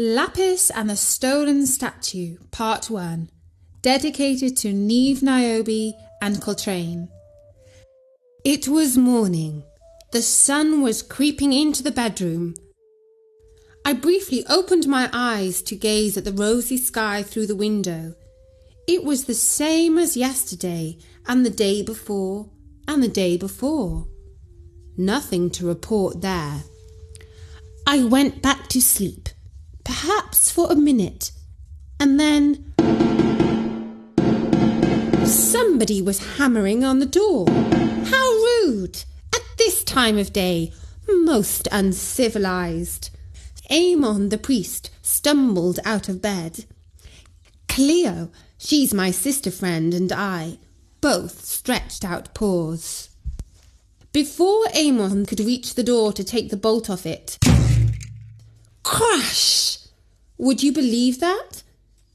Lapis and the Stolen Statue, Part 1, dedicated to Neve Niobe and Coltrane. It was morning. The sun was creeping into the bedroom. I briefly opened my eyes to gaze at the rosy sky through the window. It was the same as yesterday, and the day before, and the day before. Nothing to report there. I went back to sleep perhaps for a minute, and then somebody was hammering on the door. How rude! At this time of day, most uncivilized. Amon the priest stumbled out of bed. Cleo, she's my sister friend, and I both stretched out paws. Before Amon could reach the door to take the bolt off it, crash! Would you believe that?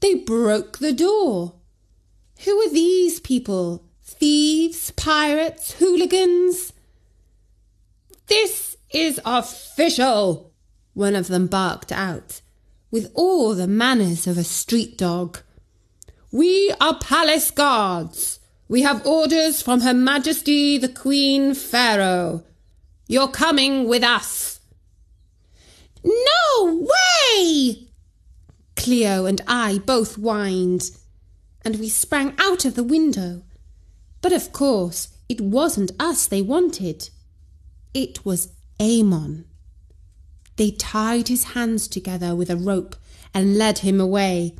They broke the door. Who are these people? Thieves, pirates, hooligans? This is official, one of them barked out, with all the manners of a street dog. We are palace guards. We have orders from Her Majesty the Queen Pharaoh. You're coming with us. No way! Cleo and I both whined, and we sprang out of the window. But of course, it wasn't us they wanted. It was Amon. They tied his hands together with a rope and led him away,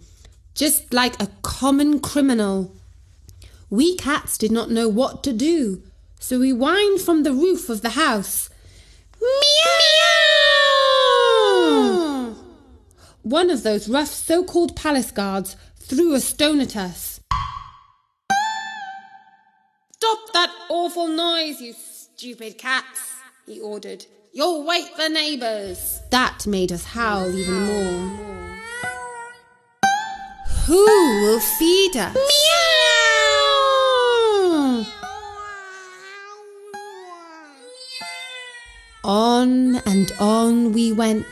just like a common criminal. We cats did not know what to do, so we whined from the roof of the house. Meow! One of those rough so called palace guards threw a stone at us. Stop that awful noise, you stupid cats, he ordered. You'll wake the neighbours. That made us howl even more. Who will feed us? Meow! On and on we went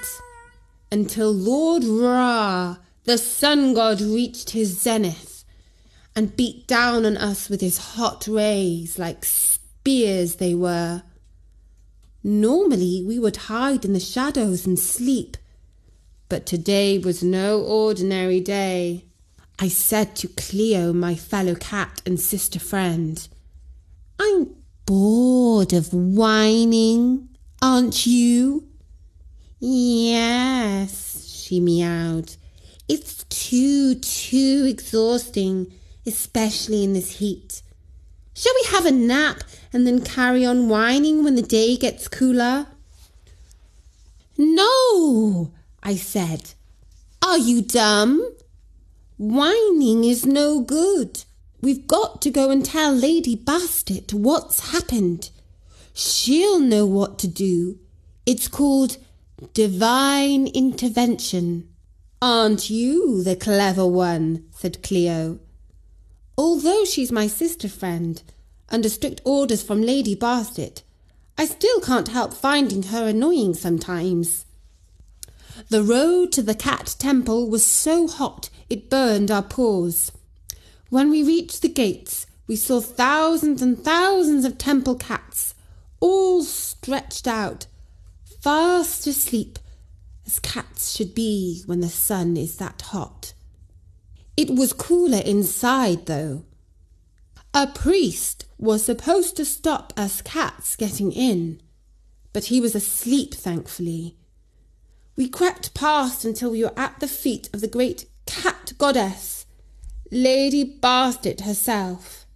until Lord Ra, the sun god, reached his zenith and beat down on us with his hot rays like spears they were. Normally we would hide in the shadows and sleep, but today was no ordinary day. I said to Cleo, my fellow cat and sister friend, I'm bored of whining, aren't you? Yes, she meowed. It's too, too exhausting, especially in this heat. Shall we have a nap and then carry on whining when the day gets cooler? No, I said. Are you dumb? Whining is no good. We've got to go and tell Lady Bastet what's happened. She'll know what to do. It's called Divine intervention. Aren't you the clever one? said Cleo. Although she's my sister friend, under strict orders from Lady Bastet, I still can't help finding her annoying sometimes. The road to the cat temple was so hot it burned our paws. When we reached the gates, we saw thousands and thousands of temple cats, all stretched out, fast asleep, as cats should be when the sun is that hot. It was cooler inside, though. A priest was supposed to stop us cats getting in, but he was asleep, thankfully. We crept past until we were at the feet of the great cat goddess, Lady Bastet herself.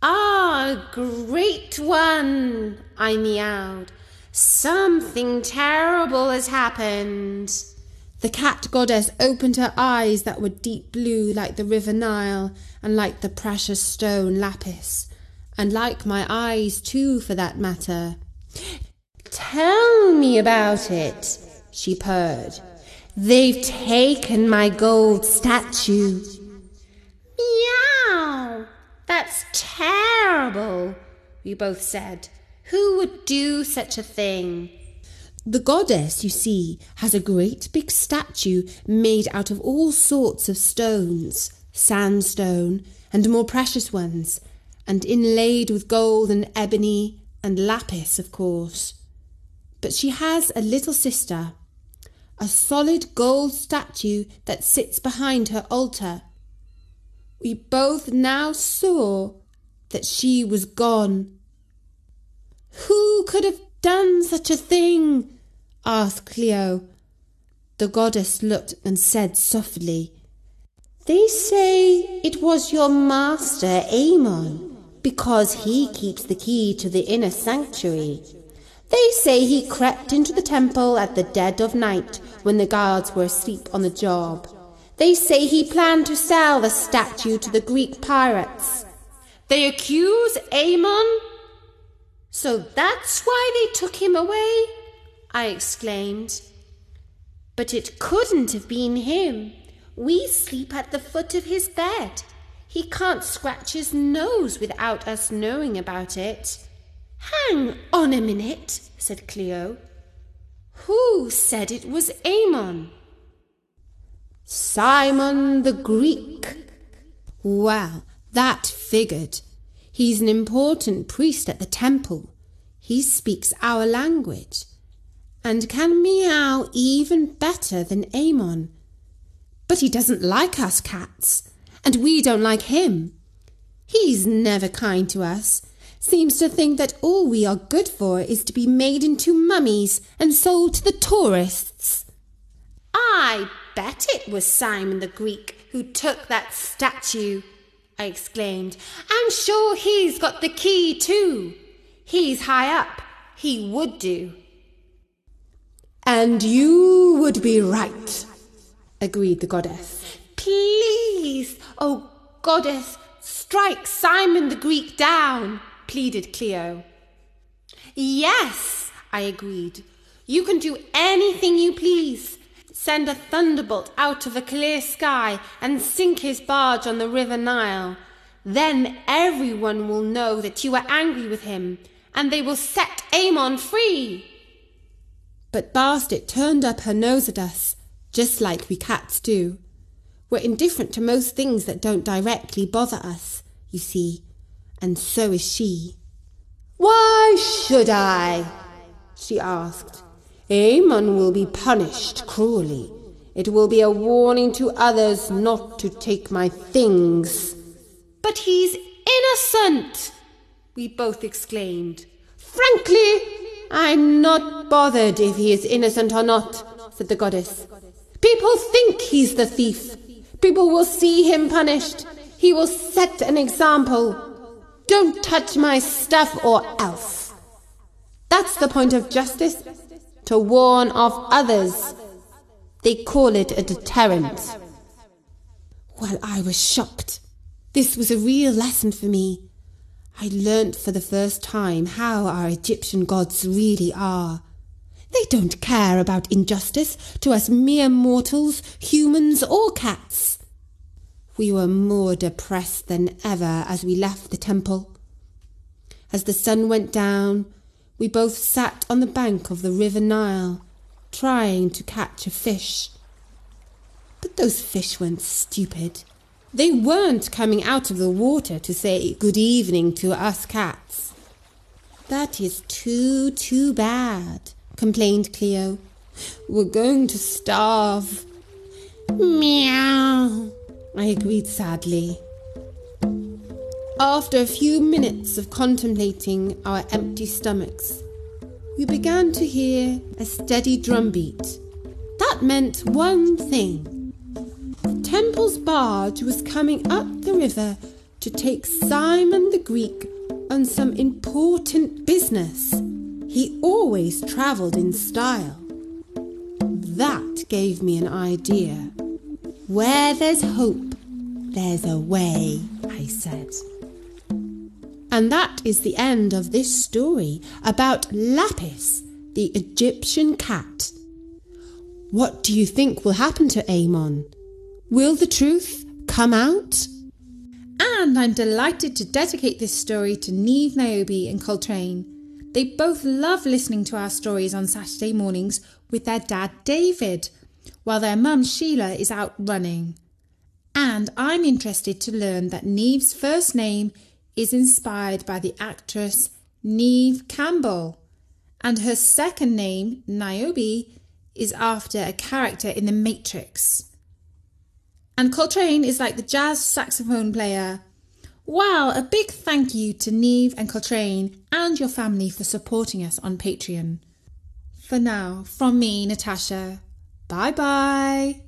Ah, great one, I meowed. Something terrible has happened. The cat goddess opened her eyes that were deep blue like the river Nile and like the precious stone lapis, and like my eyes too, for that matter. Tell me about it, she purred. They've taken my gold statue. Meow! That's terrible, we both said. Who would do such a thing? The goddess, you see, has a great big statue made out of all sorts of stones, sandstone, and more precious ones, and inlaid with gold and ebony and lapis, of course. But she has a little sister, a solid gold statue that sits behind her altar. We both now saw that she was gone. Who could have done such a thing? asked Cleo. The goddess looked and said softly, They say it was your master Amon, because he keeps the key to the inner sanctuary. They say he crept into the temple at the dead of night when the guards were asleep on the job. They say he planned to sell the statue to the Greek pirates. They accuse Amon? So that's why they took him away? I exclaimed. But it couldn't have been him. We sleep at the foot of his bed. He can't scratch his nose without us knowing about it. Hang on a minute, said Cleo. Who said it was Amon? Simon the Greek. Well, that figured. He's an important priest at the temple. He speaks our language and can meow even better than Amon. But he doesn't like us cats, and we don't like him. He's never kind to us, seems to think that all we are good for is to be made into mummies and sold to the tourists. I bet it was Simon the Greek who took that statue, I exclaimed. I'm sure he's got the key too. He's high up. He would do. And you would be right, agreed the goddess. Please, oh goddess, strike Simon the Greek down, pleaded Cleo. Yes, I agreed. You can do anything you please. Send a thunderbolt out of a clear sky and sink his barge on the river Nile. Then everyone will know that you are angry with him, and they will set Amon free. But Bastet turned up her nose at us, just like we cats do. We're indifferent to most things that don't directly bother us, you see, and so is she. Why should I? she asked. Amon will be punished cruelly. It will be a warning to others not to take my things. But he's innocent, we both exclaimed. Frankly, I'm not bothered if he is innocent or not, said the goddess. People think he's the thief. People will see him punished. He will set an example. Don't touch my stuff or else. That's the point of justice to warn off others. They call it a deterrent. Well, I was shocked. This was a real lesson for me. I learnt for the first time how our Egyptian gods really are. They don't care about injustice to us mere mortals, humans or cats. We were more depressed than ever as we left the temple. As the sun went down, we both sat on the bank of the river Nile, trying to catch a fish. But those fish weren't stupid. They weren't coming out of the water to say good evening to us cats. That is too, too bad, complained Cleo. We're going to starve. Meow, I agreed sadly. After a few minutes of contemplating our empty stomachs, we began to hear a steady drumbeat. That meant one thing. Temple's barge was coming up the river to take Simon the Greek on some important business. He always travelled in style. That gave me an idea. Where there's hope, there's a way, I said. And that is the end of this story about Lapis, the Egyptian cat. What do you think will happen to Amon? Will the truth come out? And I'm delighted to dedicate this story to Neve Niobe and Coltrane. They both love listening to our stories on Saturday mornings with their dad David, while their mum Sheila is out running. And I'm interested to learn that Neve's first name is inspired by the actress Neve Campbell, and her second name, Niobe, is after a character in The Matrix. And Coltrane is like the jazz saxophone player. Wow, a big thank you to Neve and Coltrane and your family for supporting us on Patreon. For now, from me, Natasha, bye bye.